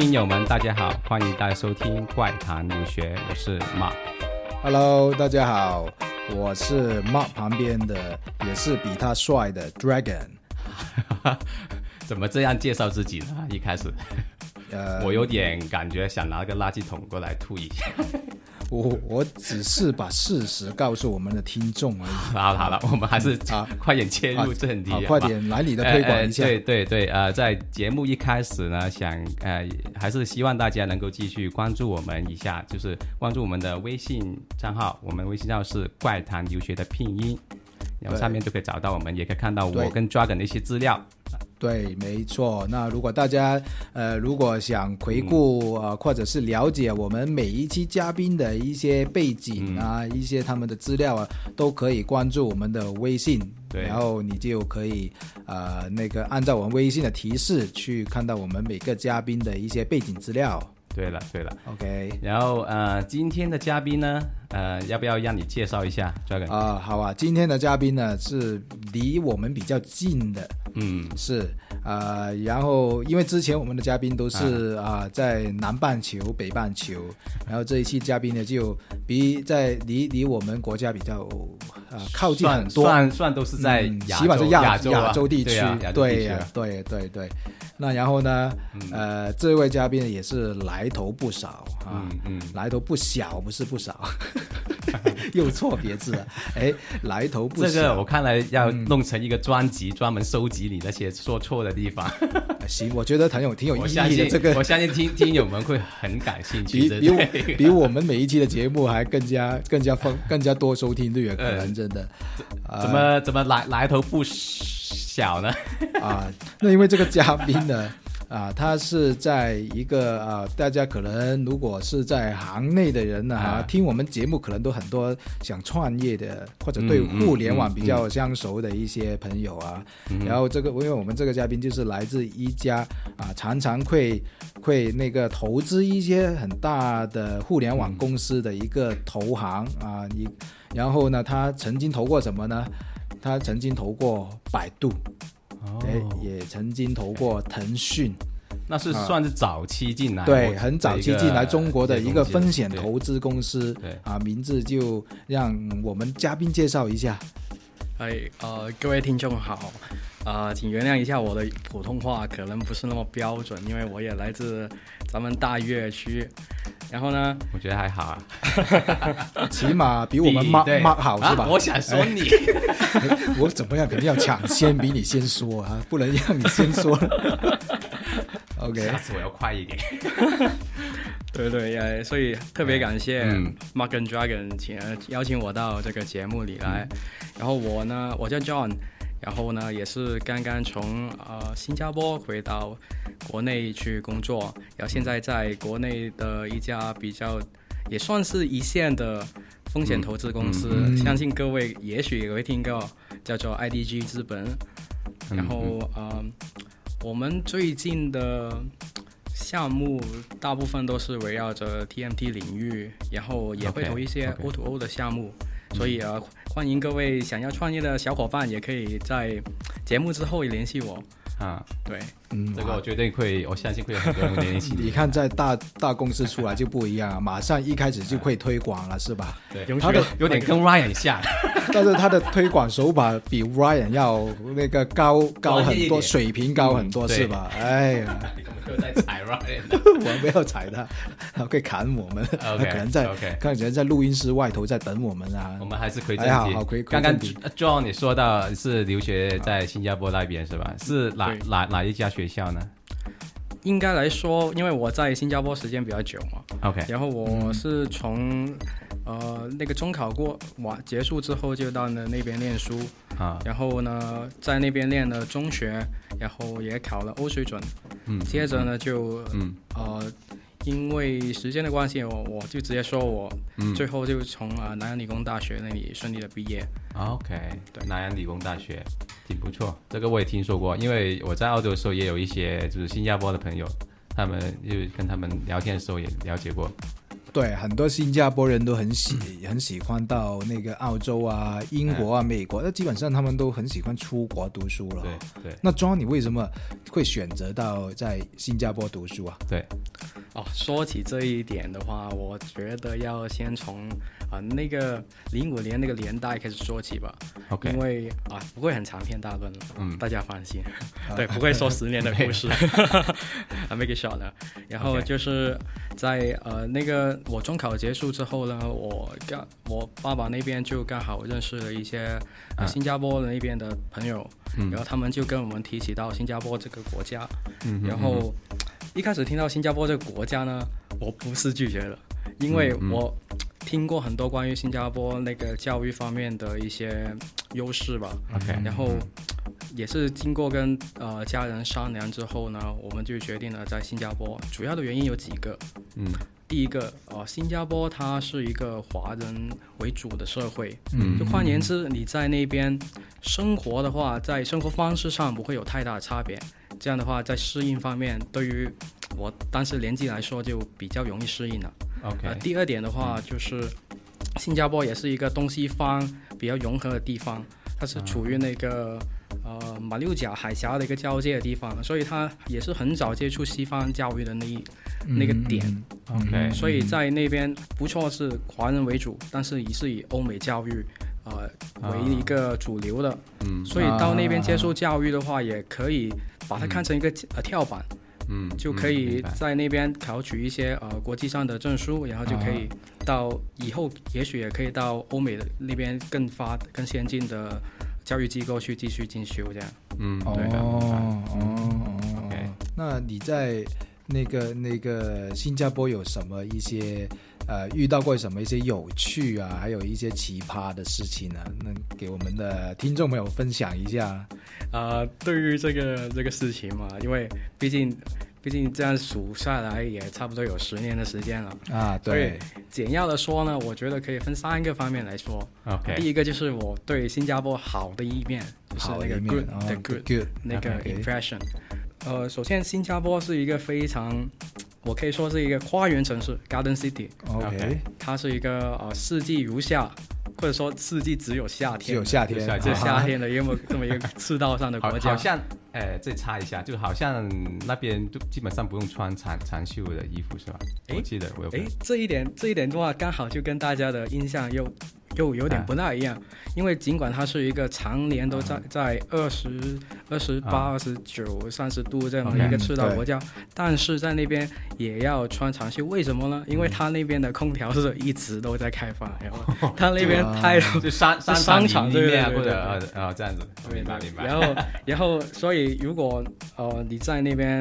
听友们，大家好，欢迎大家收听《怪谈留学》，我是 Mark。Hello，大家好，我是 Mark 旁边的，也是比他帅的 Dragon。怎么这样介绍自己呢？一开始呃，我有点感觉想拿个垃圾桶过来吐一下。我我只是把事实告诉我们的听众而已。好了好了，我们还是啊快点切入正题，快点来你的推广一下。对对对，呃，在节目一开始呢，想呃还是希望大家能够继续关注我们一下，就是关注我们的微信账号，我们微信号是怪谈留学的拼音，然后上面就可以找到我们，也可以看到我跟 Dragon 的一些资料。对，没错。那如果大家呃，如果想回顾啊、呃，或者是了解我们每一期嘉宾的一些背景啊，一些他们的资料啊，都可以关注我们的微信。对然后你就可以呃，那个按照我们微信的提示去看到我们每个嘉宾的一些背景资料。对了对了，OK。然后呃，今天的嘉宾呢，呃，要不要让你介绍一下 Dragon？啊、好啊，今天的嘉宾呢是离我们比较近的，嗯，是呃，然后因为之前我们的嘉宾都是啊、在南半球、北半球，然后这一期嘉宾呢就比在离离我们国家比较啊、靠近很算多，算算都是在嗯亚洲起码是亚亚洲啊。亚洲地区。对呀、对对对。那然后呢，呃，这位嘉宾也是来头不少啊，嗯嗯。来头不小，不是不少，又错别字了，哎，来头不这小。个我看来要弄成一个专辑，专门收集你那些说错的地方。行，我觉得很有挺有意义的。这个我相信听听友们会很感兴趣 的。比比我们每一期的节目还更加更加丰更加多收听率，可能嗯真的。啊怎么怎么来来头不小呢？啊？那因为这个嘉宾呢，啊，他是在一个啊，大家可能如果是在行内的人呢、啊啊，听我们节目可能都很多想创业的，或者对互联网嗯比较相熟的一些朋友啊。嗯然后这个，因为我们这个嘉宾就是来自一家啊，常常会会那个投资一些很大的互联网公司的一个投行啊，你然后呢，他曾经投过什么呢？他曾经投过百度，也曾经投过腾讯，那是算是早期进来，对，很早期进来中国的一个风险投资公司。对。啊，名字就让我们嘉宾介绍一下。哎，呃，各位听众好，啊、请原谅一下我的普通话可能不是那么标准，因为我也来自咱们大粤区。然后呢，我觉得还好啊。起码比我们 mark mark 好是吧？啊我想说你，我怎么样肯定要抢先比你先说啊，不能让你先说。OK，下次我要快一点。对对也，所以特别感谢嗯 Mark and Dragon 请呃邀请我到这个节目里来。然后我呢，我叫 John，然后呢也是刚刚从呃新加坡回到国内去工作，然后现在在国内的一家比较也算是一线的风险投资公司，嗯嗯相信各位也许也会听过，叫做 IDG 资本。然后呃，我们最近的项目大部分都是围绕着 TMT 领域，然后也会投一些 O to O 的项目。所以啊，欢迎各位想要创业的小伙伴，也可以在节目之后联系我。啊，对，嗯，这个我绝对会，我相信会有很多人联系你看在大大公司出来就不一样啊，马上一开始就会推广了，是吧？对，永他的有点跟 Ryan 像，但是他的推广手法比 Ryan 要那个高高很多，水平高很多，嗯是吧？哎呀，我们在踩 Ryan。我们不要踩他，他会砍我们，他可能在 OK 可能在录音室外头在等我们啊。我。们还是回正哎好刚刚正题。John 你说到是留学在新加坡那边是吧？是哪哪哪一家学校呢？应该来说，因为我在新加坡时间比较久嘛，？OK，然后我是从呃那个中考过完结束之后，就到了那边念书，啊，然后呢在那边念了中学，然后也考了欧水准，嗯，接着呢就嗯。呃因为时间的关系，我我就直接说我嗯。最后就从啊、呃南洋理工大学那里顺利的毕业。，OK，对。南洋理工大学挺不错，这个我也听说过，因为我在澳洲的时候也有一些就是新加坡的朋友，他们就跟他们聊天的时候也了解过，对，很多新加坡人都很喜 很喜欢到那个澳洲啊、英国啊、美国，那基本上他们都很喜欢出国读书了。对对。那 John，你为什么会选择到在新加坡读书啊？对，哦，说起这一点的话，我觉得要先从啊、那个零五年那个年代开始说起吧。OK，因为啊不会很长篇大论，嗯。大家放心，对，不会说十年的故事，啊 make it short。然后就是在呃那个我中考结束之后呢，我刚我爸爸那边就刚好认识了一些啊呃新加坡那边的朋友，嗯。然后他们就跟我们提起到新加坡这个国家，嗯然后一开始听到新加坡这个国家呢，我不是拒绝了，因为我听过很多关于新加坡那个教育方面的一些优势吧，OK，然后也是经过跟呃家人商量之后呢，我们就决定了在新加坡。主要的原因有几个，嗯。第一个呃，新加坡它是一个华人为主的社会，嗯。就换言之，你在那边生活的话，在生活方式上不会有太大的差别。这样的话，在适应方面，对于我当时年纪来说，就比较容易适应了。呃，OK，第二点的话，就是新加坡也是一个东西方比较融合的地方，它是处于那个呃马六甲海峡的一个交界的地方，所以它也是很早接触西方教育的那一，那个点。嗯 OK 所以在那边不错是华人为主，但是也是以欧美教育呃为一个主流的，嗯所以到那边接受教育的话，也可以把它看成一个呃跳板。嗯就可以在那边考取一些呃国际上的证书，然后就可以到以后也许也可以到欧美的那边更发更先进的教育机构去继续进修这样。嗯哦对的哦哦 OK 那你在那个那个新加坡有什么一些呃遇到过什么一些有趣啊，还有一些奇葩的事情呢？能给我们的听众朋友分享一下？呃，对于这个这个事情嘛，因为毕竟毕竟这样数下来也差不多有十年的时间了。啊，对，简要的说呢，我觉得可以分三个方面来说。第 OK，第一个就是我对新加坡好的一面，就是那个 good 哦的 good。good，那个 impression。呃，首先新加坡是一个非常，我可以说是一个花园城市 （Garden City），OK，它是一个呃四季如夏，或者说四季只有夏天，只有夏天，只有啊夏天的这么这么一个赤道上的 国家。好好像哎，再插一下，就好像那边都基本上不用穿长长袖的衣服是吧？哎我记得我有诶，这一点这一点的话，刚好就跟大家的印象又又有点不大一样，因为尽管它是一个常年都在在二十二十八、啊。二十九、三十度这么 OK，一个赤道国家，但是在那边也要穿长袖，为什么呢？因为它那边的空调是一直都在开放，然后它那边太 就商商商场里面啊对对对或者对呃呃这样子，明白明白。然后，然后，所以如果呃你在那边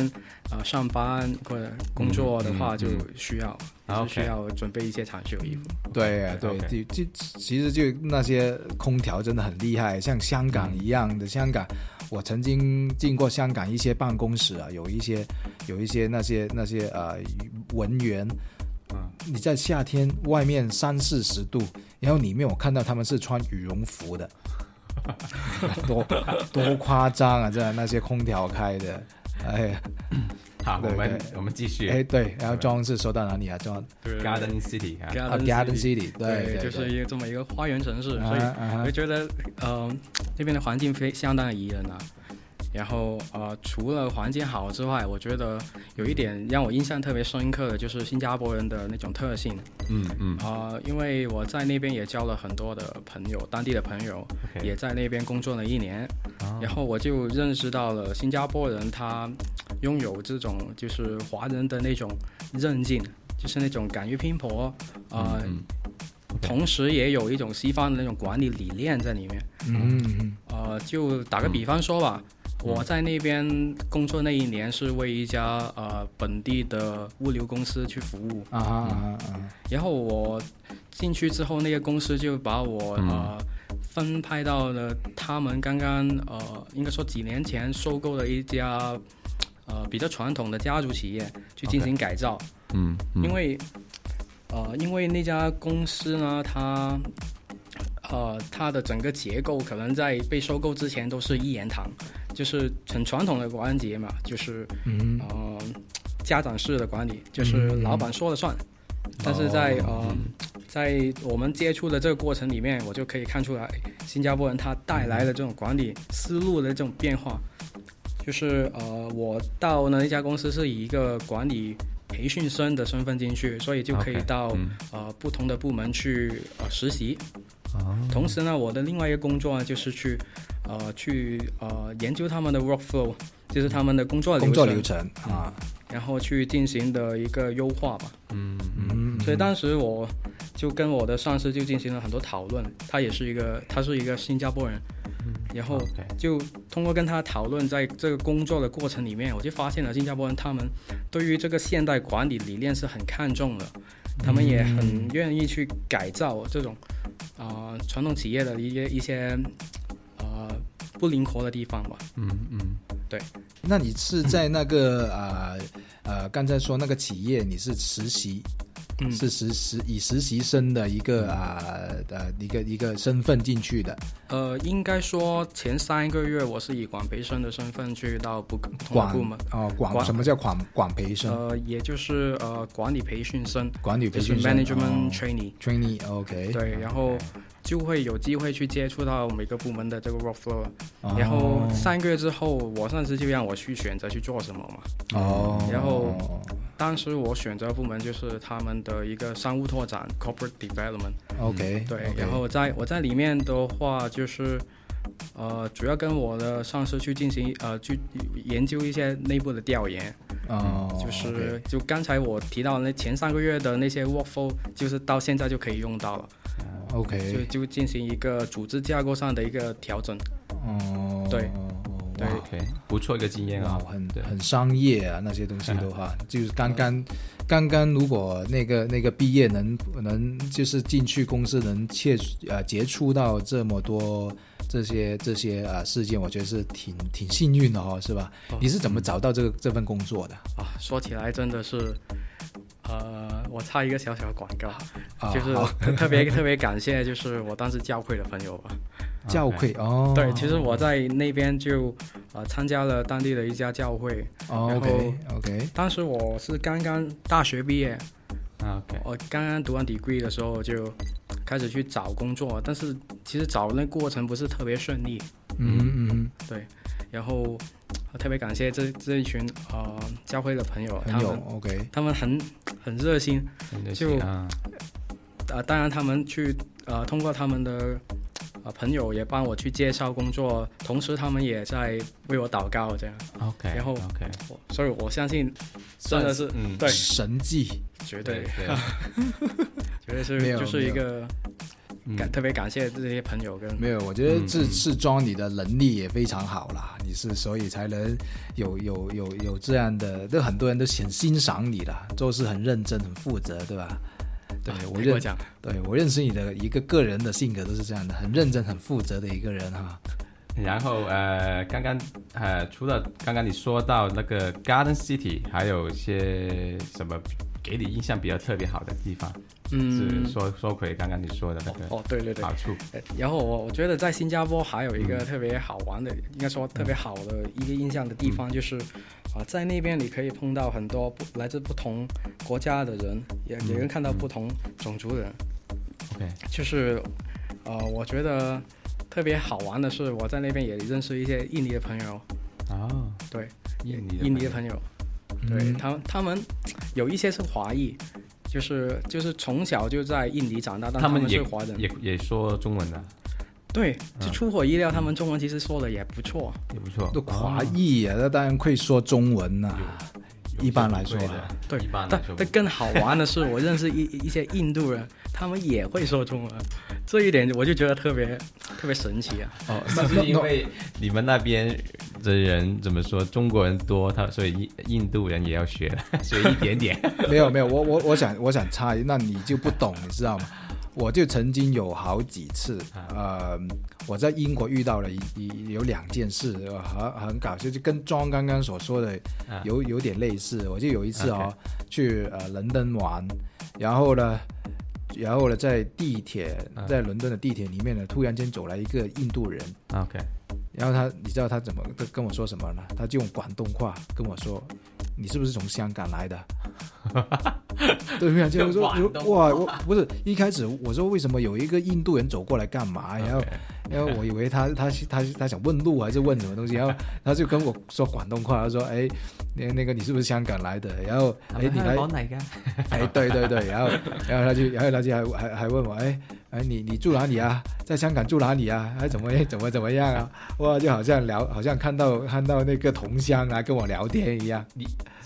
呃上班或者工作的话，就需要、啊就是需要准备一些长袖衣服。对啊，对就就其实就那些空调真的很厉害，像香港一样的。香港，我曾经进过香港一些办公室啊，有一些有一些那些那些呃文员，嗯你在夏天外面三四十度，然后里面我看到他们是穿羽绒服的，多多夸张啊！这那些空调开的，哎呀，好，我们我们继续。哎对，然后庄是说到哪里啊？庄对 Garden City 啊，啊，Garden City，对就是一个这么一个花园城市，啊所以啊我觉得嗯那边的环境非相当的宜人啊。然后呃，除了环境好之外，我觉得有一点让我印象特别深刻的就是新加坡人的那种特性。嗯嗯。啊、呃因为我在那边也交了很多的朋友，当地的朋友也在那边工作了一年，哦然后我就认识到了新加坡人他拥有这种就是华人的那种韧劲，就是那种敢于拼搏，呃，嗯，OK。同时也有一种西方的那种管理理念在里面。嗯嗯。呃，就打个比方说吧，我在那边工作那一年是为一家呃本地的物流公司去服务，啊啊啊啊！然后我进去之后，那个公司就把我、嗯。呃分派到了他们刚刚呃应该说几年前收购的一家呃比较传统的家族企业去进行改造。嗯，嗯。因为呃，因为那家公司呢，它呃它的整个结构可能在被收购之前都是一言堂，就是很传统的管理节嘛，就是嗯。呃家长式的管理，就是嗯。老板说了算。但是在、哦。呃，在我们接触的这个过程里面，我就可以看出来，新加坡人他带来的这种管理思路的这种变化，就是呃，我到那一家公司是以一个管理培训生的身份进去，所以就可以到嗯。呃不同的部门去呃实习。哦。同时呢，我的另外一个工作呢，就是去呃去呃研究他们的 workflow，就是他们的工作流程，工作流程啊，然后去进行的一个优化吧。嗯嗯，所以当时我就跟我的上司就进行了很多讨论，他也是一个他是一个新加坡人，然后就通过跟他讨论，在这个工作的过程里面，我就发现了新加坡人他们对于这个现代管理理念是很看重的，他们也很愿意去改造这种啊、呃传统企业的一些一些呃不灵活的地方吧。嗯嗯。对。那你是在那个呃呃，刚才说那个企业，你是实习，嗯，是实实以实习生的一个啊呃一个一个身份进去的，呃，应该说前三个月我是以管培生的身份去到不管部门。哦管管。什么叫管管培生？呃，也就是呃管理培训生，管理培训生 management 哦。trainee，、trainee，OK，对，然后就会有机会去接触到每个部门的这个 workflow，、哦。然后三个月之后，我上司就让我去选择去做什么嘛。哦，然后当时我选择部门就是他们的一个商务拓展 corporate development，OK，对 OK 然后在我在里面的话就是。呃，主要跟我的上司去进行呃，去研究一些内部的调研，哦，就是、就刚才我提到那前三个月的那些 workflow，就是到现在就可以用到了，就 OK，就就进行一个组织架构上的一个调整。哦，对。对。OK，不错一个经验哇啊，，很很商业啊，那些东西的话，就是刚刚刚刚，如果那个那个毕业能能就是进去公司能切呃接触到这么多这些这些啊、事件，我觉得是挺挺幸运的哦，是吧？哦。你是怎么找到这个这份工作的？啊，说起来真的是，呃，我插一个小小的广告，啊？就是特特别特别感谢，就是我当时教会的朋友吧。教会哦，对，其实我在那边就呃参加了当地的一家教会，哦然后 OK OK 当时我是刚刚大学毕业，啊 OK，我刚刚读完 degree 的时候就开始去找工作，但是其实找那过程不是特别顺利，嗯嗯对然后我特别感谢这这一群呃教会的朋友，他们 OK 他们很很热心，真的就啊，呃，当然他们去呃通过他们的呃朋友也帮我去介绍工作，同时他们也在为我祷告这样，OK，然后 OK，所以我相信真的是嗯，对神迹绝对。对对，绝对是就是一个嗯感特别感谢这些朋友跟没有，我觉得嗯这是装你的能力也非常好啦，你是所以才能有有有有这样的，都很多人都很欣赏你啦，做事很认真、很负责，对吧？对啊我认别过奖对我认识你的一个个人的性格都是这样的，很认真、很负责的一个人哈。然后呃，刚刚呃，除了刚刚你说到那个 Garden City，还有一些什么给你印象比较特别好的地方？嗯。是说说回刚刚你说的那个哦对对对，好处。呃然后我我觉得在新加坡还有一嗯个特别好玩的，应该说特别好的一个印象的地方，就是啊、在那边你可以碰到很多不来自不同国家的人，也嗯。也能看到不同种族的人。OK，就是呃，我觉得特别好玩的是，我在那边也认识一些印尼的朋友，哦，对，印尼的印尼的朋友，对嗯他们他们有一些是华裔。就是就是从小就在印尼长大，但他们也是华人，也也说中文的，对，就嗯出乎我意料，他们中文其实说的也不错。也不错。都华裔啊，那当然会说中文呐、有一般来说的对一般来说但但更好玩的是，我认识一 一些印度人，他们也会说中文，这一点我就觉得特别特别神奇啊！哦，是不是因为你们那边的人怎么说？中国人多，他所以印印度人也要学，学一点点。没有没有，我我我想我想插一，那你就不懂，你知道吗？我就曾经有好几次，呃，我在英国遇到了一一有两件事，呃很很搞笑，就跟庄刚刚所说的啊有有点类似。我就有一次哦 OK 去呃伦敦玩，然后呢，然后呢在地铁啊在伦敦的地铁里面呢，突然间走来一个印度人，OK，然后他，你知道他怎么跟跟我说什么呢？他就用广东话跟我说：“你是不是从香港来的？” 对面就是说哇，我不是一开始我说为什么有一个印度人走过来干嘛？然后 然后我以为他他他他想问路还是问什么东西，然后 他就跟我说广东话，他说哎，那那个你是不是香港来的？然后哎你来講嚟㗎？哎对对对，然后然后他就然后他就还还还问我哎哎你你住哪里啊？在香港住哪里啊？还怎么怎么怎么样啊？哇，就好像聊好像看到看到那个同乡啊跟我聊天一样。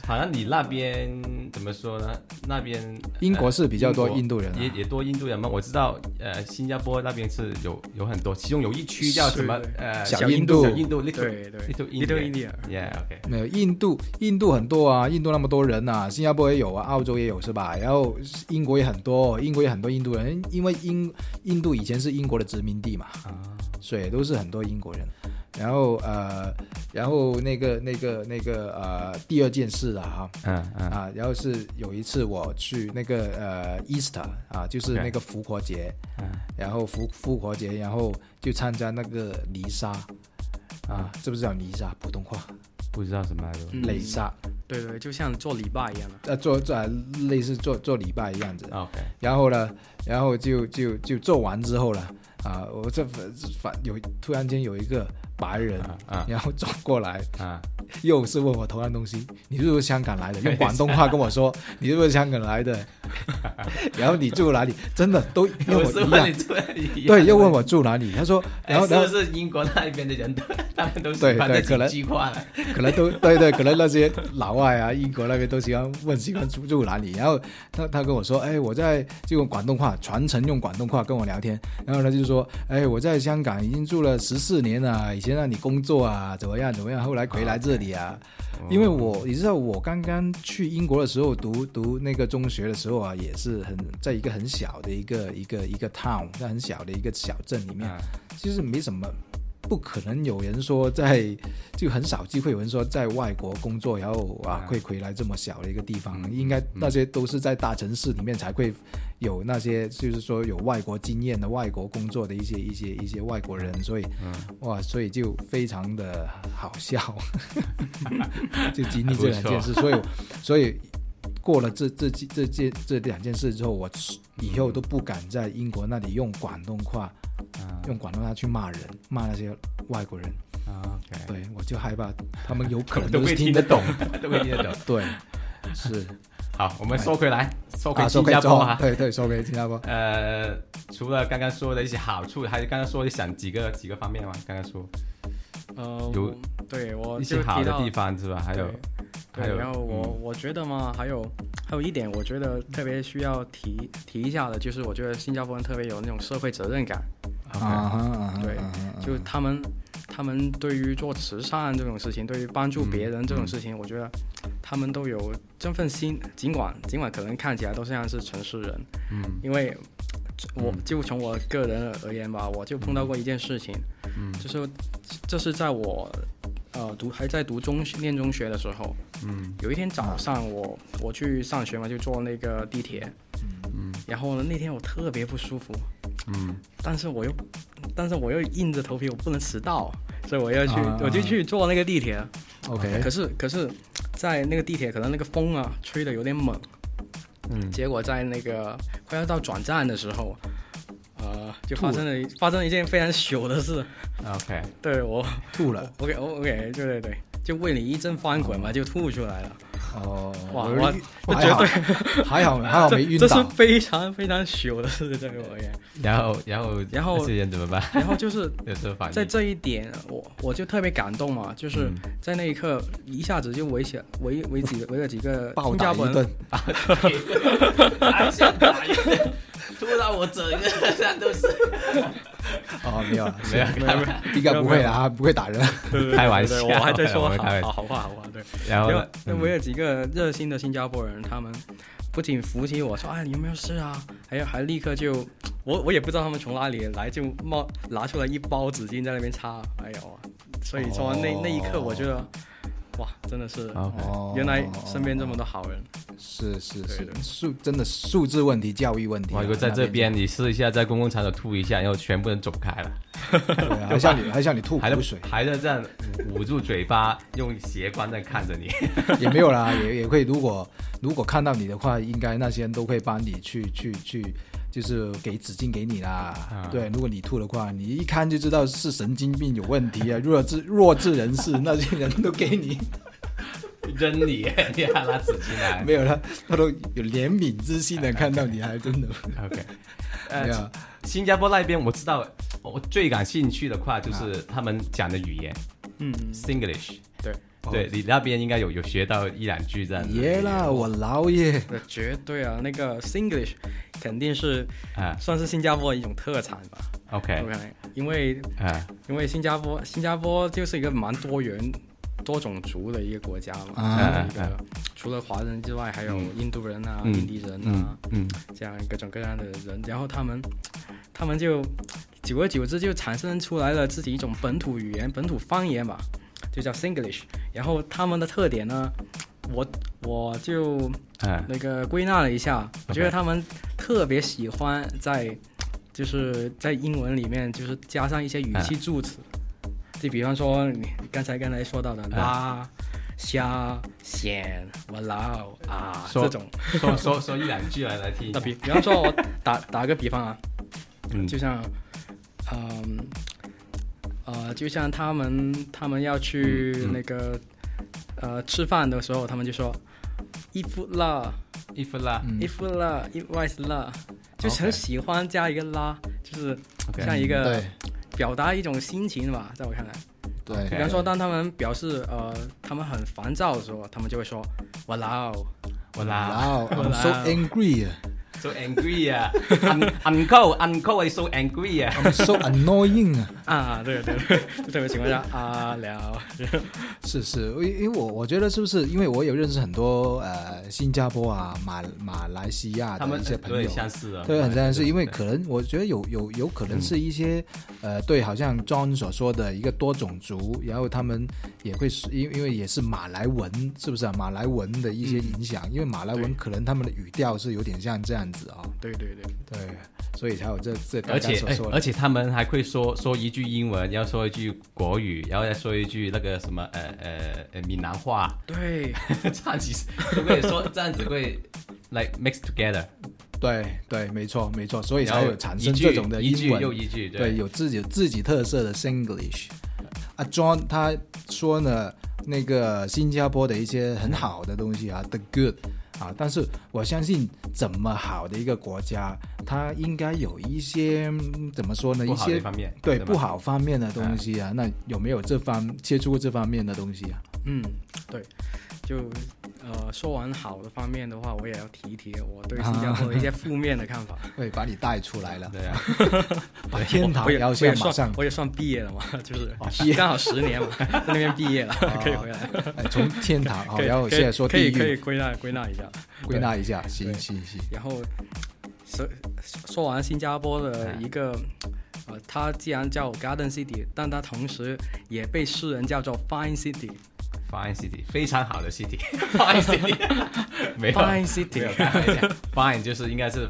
好像你那边怎么说呢？那边英国是比较多印度人、啊，也也多印度人吗？我知道，呃，新加坡那边是有有很多，其中有一区叫什么？呃，小印度小印度，little 对对 little Little India。India，Yeah，OK。没有印度，印度很多啊，印度那么多人啊、新加坡也有啊，澳洲也有是吧？然后英国也很多，英国也很多印度人，因为英印度以前是英国的殖民地嘛，啊，所以都是很多英国人。然后呃，然后那个那个那个呃，第二件事了哈。嗯嗯。啊，然后是有一次我去那个呃 Easter 啊，就是那个复活节。嗯。然后复复活节，然后就参加那个泥沙。啊，知不知道泥沙？普通话？不知道什么来着。嗯。雷撒，对对，就像做礼拜一样的。呃，做做类似做做礼拜一样子。OK，然后呢，然后就就就做完之后呢，啊，我这反有突然间有一个白人，然后走过来，啊，又是问我同样东西，你是不是香港来的？用广东话跟我说，你是不是香港来的？然后你住哪里？真的都跟我一样我是问哪里？对，又问我住哪里？他说，哎，然后然后是不是英国那边的人都，他们都喜对欢这对可能几句话了？可能都对对，可能那些老外啊，英国那边都喜欢问喜欢住住哪里。然后他他跟我说，哎，我在就用广东话，全程用广东话跟我聊天。然后他就说，哎，我在香港已经住了十四年了，以前让你工作啊，怎么样怎么样，后来回来这里啊。因为我你知道，我刚刚去英国的时候读读那个中学的时候啊，也是很在一个很小的一个一个一个 town，在很小的一个小镇里面。嗯其实没什么，不可能有人说在，就很少机会有人说在外国工作，然后啊啊会回来这么小的一个地方，嗯应该那些都是在大城市里面才会有那些，就是说有外国经验的外国工作的一些一些一些外国人，所以嗯。哇，所以就非常的好笑，就经历这两件事，所以所以过了这这这这件这两件事之后，我以后都不敢在英国那里用广东话。啊用广东话去骂人，骂那些外国人，啊对我就害怕他们有可能 都会听得懂。都会 听得懂。对，是好，我们收回来，收回新加坡哈。对对，收回新加坡。呃，除了刚刚说的一些好处，还是刚刚说的想几个几个方面嘛？刚刚说呃，有对我一些好的地方是吧？还有还对，有，然后我、嗯。我觉得嘛，还有还有一点，我觉得特别需要提提一下的，就是我觉得新加坡人特别有那种社会责任感，啊对就他们他们对于做慈善这种事情，对于帮助别人这种嗯。事情，我觉得他们都有这份心，尽管尽管可能看起来都像是城市人，嗯。因为我嗯。就从我个人而言吧，我就碰到过一件事情，嗯。就是这是在我呃读还在读中学念中学的时候，嗯有一天早上我我去上学嘛，就坐那个地铁，嗯然后呢那天我特别不舒服，嗯但是我又但是我又硬着头皮我不能迟到，所以我要去、啊我就去坐那个地铁，，OK，可是可是在那个地铁可能那个风啊吹的有点猛，嗯结果在那个快要到转站的时候，呃就发生了发生了一件非常糗的事，，OK，对我吐了。OK OK 对对对，就胃里一阵翻滚嘛就吐出来了。哦，哇我我还好 还好 还好没晕倒这是。非常非常糗的事，对我而言。然后然后然后这些人怎么办？然后就是有什么反应？在这一点，我我就特别感动嘛，就是嗯在那一刻一下子就围起围围几围了几个暴新加坡人，打一顿，还想打一顿，吐到我整个身上都是。哦，没有啊，没有没有应该不会啦，不会打人。开玩笑我还在说好好好话好话，对。然后那我有几个热心的新加坡人，他们不仅扶起我说：“哎，你有没有事啊？”还有还立刻就我我也不知道他们从哪里来，就冒拿出来一包纸巾在那边擦。哎呦，所以说那、那一刻我觉得，哇，真的是原来身边这么多好人。是是是素真的素质问题、教育问题如果在这边你试一下，在公共场所吐一下，然后全部人走开了，对 啊还向你 还向你吐还在口水，还在这样捂住嘴巴，用斜光在看着你。也没有啦，也也会。如果如果看到你的话，应该那些人都会帮你去去去，就是给纸巾给你啦。啊。对，如果你吐的话，你一看就知道是神经病有问题啊，弱智弱智人士 那些人都给你。扔你，你还拿纸巾来。没有了，他都有怜悯之心的看到你，还真的？OK，呃，新加坡那边我知道，我最感兴趣的话就是他们讲的语言嗯，，Singlish。对，你那边应该有有学到一两句这样子。爷啦，我老爷。那绝对啊，那个 Singlish 肯定是啊。算是新加坡的一种特产吧。，OK，OK，因为啊，因为新加坡新加坡就是一个蛮多元、多种族的一个国家嘛，啊一个除了华人之外，还有印度人啊、嗯印尼人嗯啊，嗯这样各种各样的人，然后他们他们就久而久之就产生出来了自己一种本土语言、本土方言吧，就叫 Singlish。然后他们的特点呢，我我就啊那个归纳了一下，我觉得他们特别喜欢在就是在英文里面就是加上一些语气助词，就比方说你你刚才刚才说到的拉、虾、咸、我老啊这种。说说说一两句来来听。那比比方说我打打个比方啊，嗯就像嗯呃，就像他们他们要去那个、呃吃饭的时候，他们就说一夫辣。一分啦嗯。一夫辣，一外是辣，就是很喜欢加一个辣，就是像一个表达一种心情吧，在我看来。对。比方说，当他们表示呃他们很烦躁的时候，他们就会说我啦哇，I'm so angry 啊 so angry 啊，un uncle uncle is so angry 啊。，I'm so annoying 啊。啊，对对对，这种情况下啊聊，是是，因因为我我觉得是不是因为我有认识很多呃新加坡啊马马来西亚他们的一些朋对友，相似啊，对，很相似，因为可能我觉得有有有可能是一些、呃，对，好像 John 所说的一个多种族，然后他们也会是因因为也是马来文，是不是啊？马来文的一些影响，因为马来文可能他们的语调是有点像这样子啊、对对对，对，所以才有这这所说的，而且他们还会说说一句英文，要说一句国语，然后再说一句那个什么呃呃呃闽南话，对。这样其实会不会说这样子会 like mix together，对对，没错没错，所以才有产生这种的一句英文又一句，对，有自己自己特色的 Singlish。啊，John 他说呢，那个新加坡的一些很好的东西啊，the good 啊，但是我相信，怎么好的一个国家，它应该有一些嗯怎么说呢？一些对不好方面的东西啊，那有没有这方接触过这方面的东西啊？嗯对，就呃说完好的方面的话，我也要提一提我对新加坡的一些负面的看法。会把你带出来了，对啊，把天堂我也要我也算像马上我也算毕业了嘛，就是毕业刚好十年嘛，在那边毕业了，可以回来。哎从天堂好，然后现在说可以可以归纳归纳一下，归纳一下，行行行，然后说说完新加坡的一个，呃，它既然叫 Garden City，但它同时也被世人叫做 Fine City。Fine City 非常好的 City，Fine City 没有 Fine 没有 City，开玩笑，Fine 就是应该是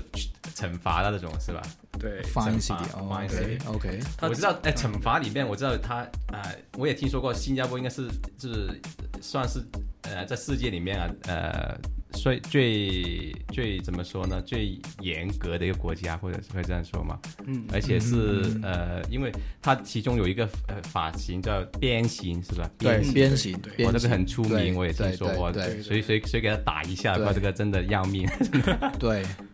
惩罚的那种是吧？对哦 Fine，OK City OK，我知道，哎，惩罚里面我知道他啊、我也听说过，新加坡应该是就是算是呃在世界里面啊呃最最最怎么说呢？最严格的一个国家，或者是会这样说嘛？嗯，而且是、嗯呃，因为它其中有一个呃发型叫鞭刑，是吧？对刑鞭刑，对我鞭刑这个很出名，我也听说过，对对所以所以所以给他打一下，对不然这个真的要命。对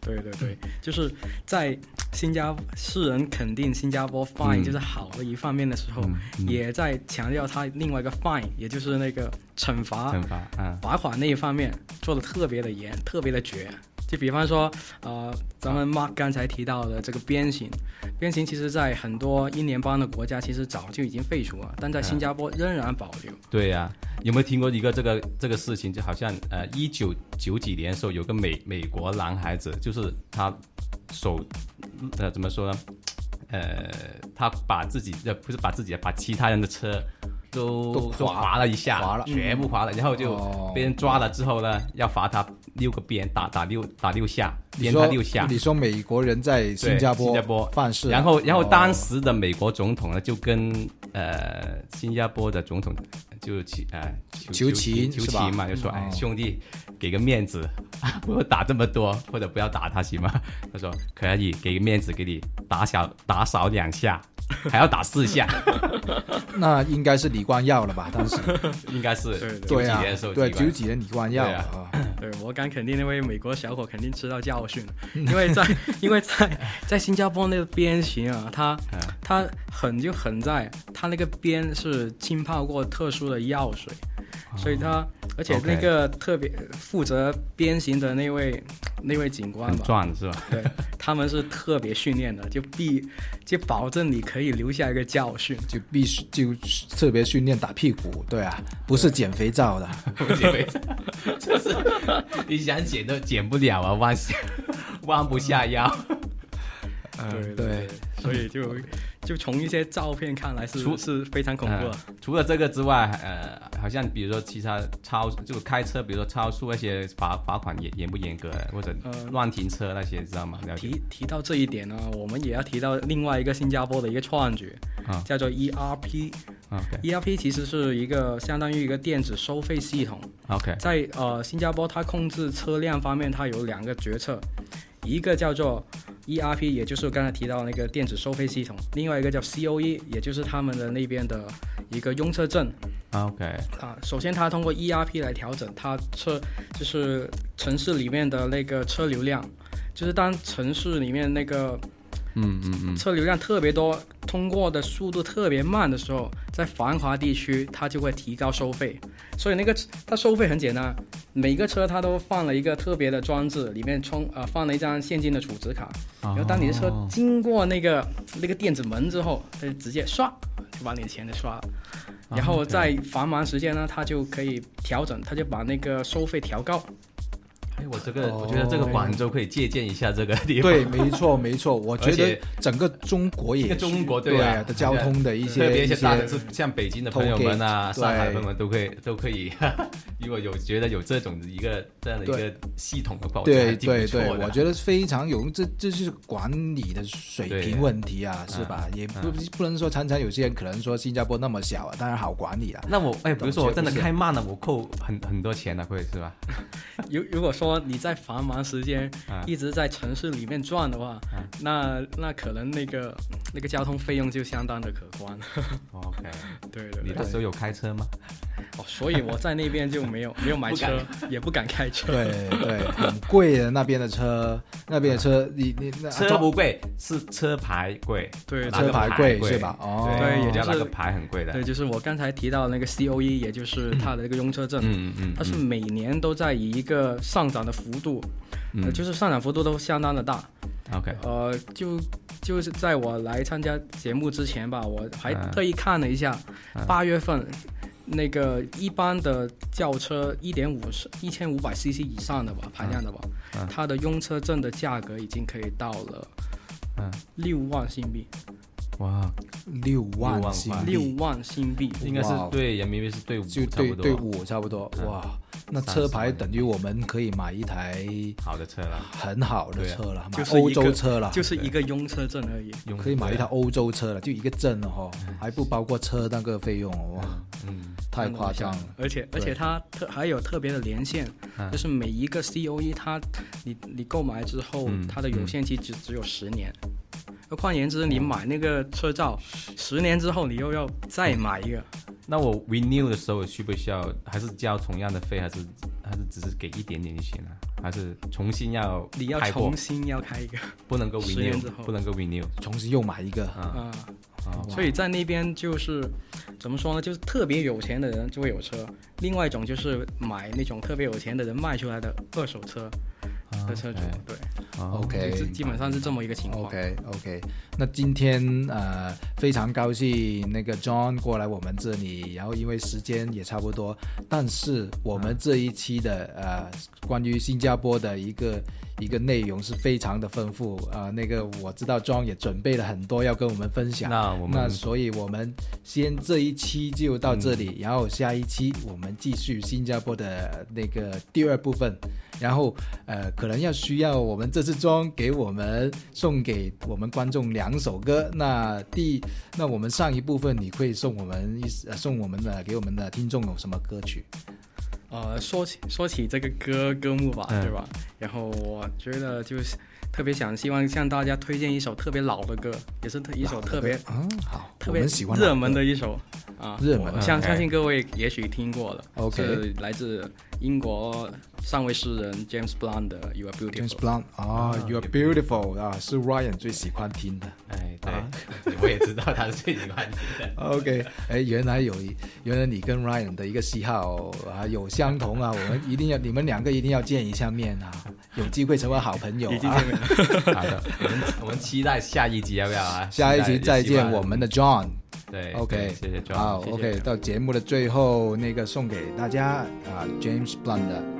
对对对，就是在新加坡世人肯定新加坡 fine、嗯就是好的一方面的时候，嗯嗯。也在强调它另外一个 fine，也就是那个惩罚惩罚啊，罚款那一方面做的特别的严，特别的绝。就比方说，呃，咱们 Mark 刚才提到的这个鞭刑，鞭刑其实在很多英联邦的国家其实早就已经废除了，但在新加坡仍然保留。对呀、有没有听过一个这个这个事情？就好像呃，一九九几年的时候，有个美美国男孩子，就是他手呃怎么说呢？呃，他把自己呃不是把自己的，把其他人的车都都都划划了一下，划了全部划了，然后就哦被人抓了之后呢，要罚他六个鞭，打打六打六下，鞭他六下。你说美国人在新加坡新加坡。犯事，然后，然后哦。当时的美国总统呢，就跟呃新加坡的总统就求呃求情求情嘛，就说哦。哎兄弟，给个面子，不要打这么多，或者不要打他行吗？他说可以，给个面子给你打小打少两下，还要打四下，那应该是李光耀了吧？当时。应该是对对。对啊对九几年李光耀啊。啊，对我敢肯定，那位美国小伙肯定知道教训，因为在 因为在在新加坡那个鞭刑啊，他嗯。他狠就狠在他那个鞭是浸泡过特殊的药水，所以他而且那个特别负责鞭刑的那位那位警官很吧，壮是吧？对他们是特别训练的，就必就保证你可以留下一个教训。就必须就特别训练打屁股，对啊，不是减肥皂的，不减肥，就是你想减都减不了啊，弯下弯不下腰。对 对，所以就就从一些照片看来是除是非常恐怖除了这个之外，呃，好像比如说其他超就开车，比如说超速那些罚罚款严严不严格，或者呃乱停车那些，知道吗？提提到这一点呢，我们也要提到另外一个新加坡的一个创举，啊。叫做 ERP。，OK。ERP 其实是一个相当于一个电子收费系统，OK。在呃新加坡它控制车辆方面，它有两个决策，一个叫做 ERP，也就是刚才提到那个电子收费系统，另外一个叫 COE，也就是他们的那边的一个拥车证。OK 啊，首先它通过 ERP 来调整它车，就是城市里面的那个车流量，就是当城市里面那个嗯嗯嗯车流量特别多，通过的速度特别慢的时候，在繁华地区它就会提高收费。所以那个它收费很简单，每个车它都放了一个特别的装置，里面充呃放了一张现金的储值卡，然后当你的车哦经过那个那个电子门之后，它就直接刷就把你的钱给刷了。然后在繁忙时间呢，它就可以调整，它就把那个收费调高。哎，我这个哦我觉得这个广州可以借鉴一下这个地方，对，没错没错，我觉得整个中国也中国对对啊的交通的一些特别一些大些城市，像北京的朋友们啊，gate，上海对朋友们都可以都可以，如果有觉得有这种一个这样的一个系统的话，我觉得还对对对，我觉得非常有用，这这就是管理的水平问题啊，是吧？嗯也不不能说常常有些人可能说新加坡那么小啊，当然好管理啊。那我哎，比如说我真的开慢了，我扣很很多钱呢，会是吧？如如果说你在繁忙时间啊一直在城市里面转的话，啊那那可能那个那个交通费用就相当的可观。OK，对对对，你那时候有开车吗？哦，所以我在那边就没有没有买车，也不敢开车。对对，很贵的那边的车，那边的车，你你那车不贵，是车牌贵，对车牌贵贵是吧哦对也就是那个牌很贵的。对，就是我刚才提到的那个 COE，也就是它的那个用车证，嗯嗯，它是每年都在以一个上涨的幅度，呃，嗯就是上涨幅度都相当的大。OK，呃，就就是在我来参加节目之前吧，我还嗯特意看了一下嗯，八月份那个一般的轿车一点五是一千五百 CC 以上的吧，排量的吧嗯，它的用车证的价格已经可以到了嗯，六万新币，哇，六万六万新币，六万新币。应该是对人民币是对五就差不多。对对五差不多嗯。哇。那车牌等于我们可以买一台好的车了，很好的车了，买就是一个欧洲车了，就是一个用车证而已。可以买一台欧洲车了，就一个证了哈，还不包括车那个费用哦，哇，嗯。太夸张了。而且而且它特还有特别的年限，嗯。就是每一个 COE 它你你购买之后，嗯。它的有限期只只有十年。而换言之，你买那个车照，十年之后你又要再买一个，那我 renew 的时候需不需要？还是交同样的费，还是还是只是给一点点就行了？还是重新要你要重新要开一个 不能够十年 renew，之后。不能够 renew 重新又买一个，啊。啊。啊。所以在那边就是怎么说呢？就是特别有钱的人就会有车，另外一种就是买那种特别有钱的人卖出来的二手车的车主，对，啊 OK 就基本上是这么一个情况。OK OK，那今天呃非常高兴那个 John 过来我们这里，然后因为时间也差不多，但是我们这一期的呃关于新加坡的一个一个内容是非常的丰富啊、那个我知道庄也准备了很多要跟我们分享。那我们那所以我们先这一期就到这里，然后下一期我们继续新加坡的那个第二部分，然后呃可能要需要我们这次庄给我们送给我们观众两首歌。那第那我们上一部分你会送我们一呃送我们的给我们的听众有什么歌曲？呃，说起说起这个歌歌目吧，嗯。对吧？然后我觉得就是特别想希望向大家推荐一首特别老的歌，也是特一首特别嗯好，特别喜欢热门的一首啊，热门相相信各位也许听过了 OK 是来自英国上位诗人 James Blunt 的《You Are Beautiful》。James Blunt 啊、y o u are beautiful 啊，是 Ryan 最喜欢听的。哎，对，啊我也知道他是最喜欢听的。OK，哎，原来有一，原来你跟 Ryan 的一个喜好啊有相同啊，我们一定要，你们两个一定要见一下面啊，有机会成为好朋友啊已经见。面了，好的，我们我们期待下一集，要不要啊？下一集再见，我们的 John。对 OK，对谢谢 John。好谢谢，OK，到节目的最后，那个送给大家啊，James Blunt 的《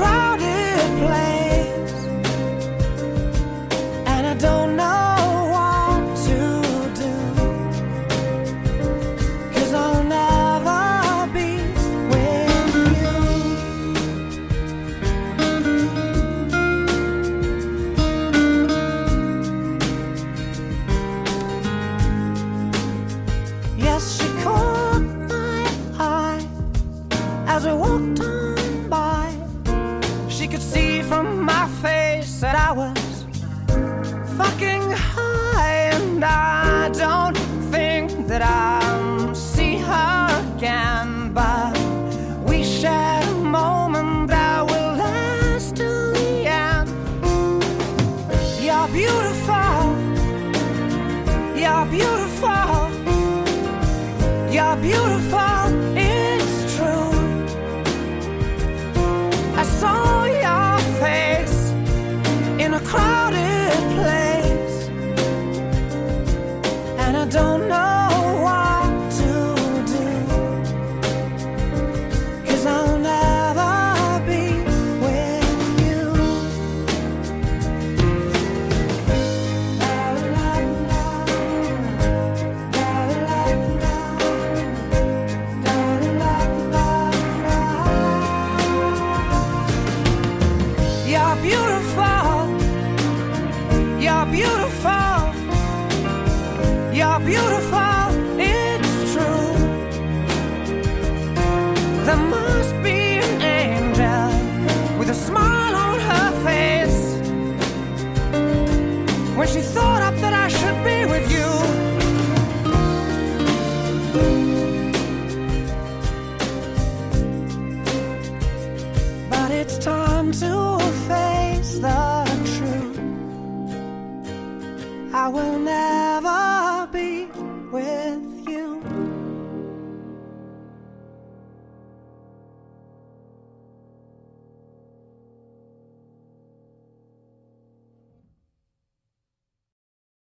cry.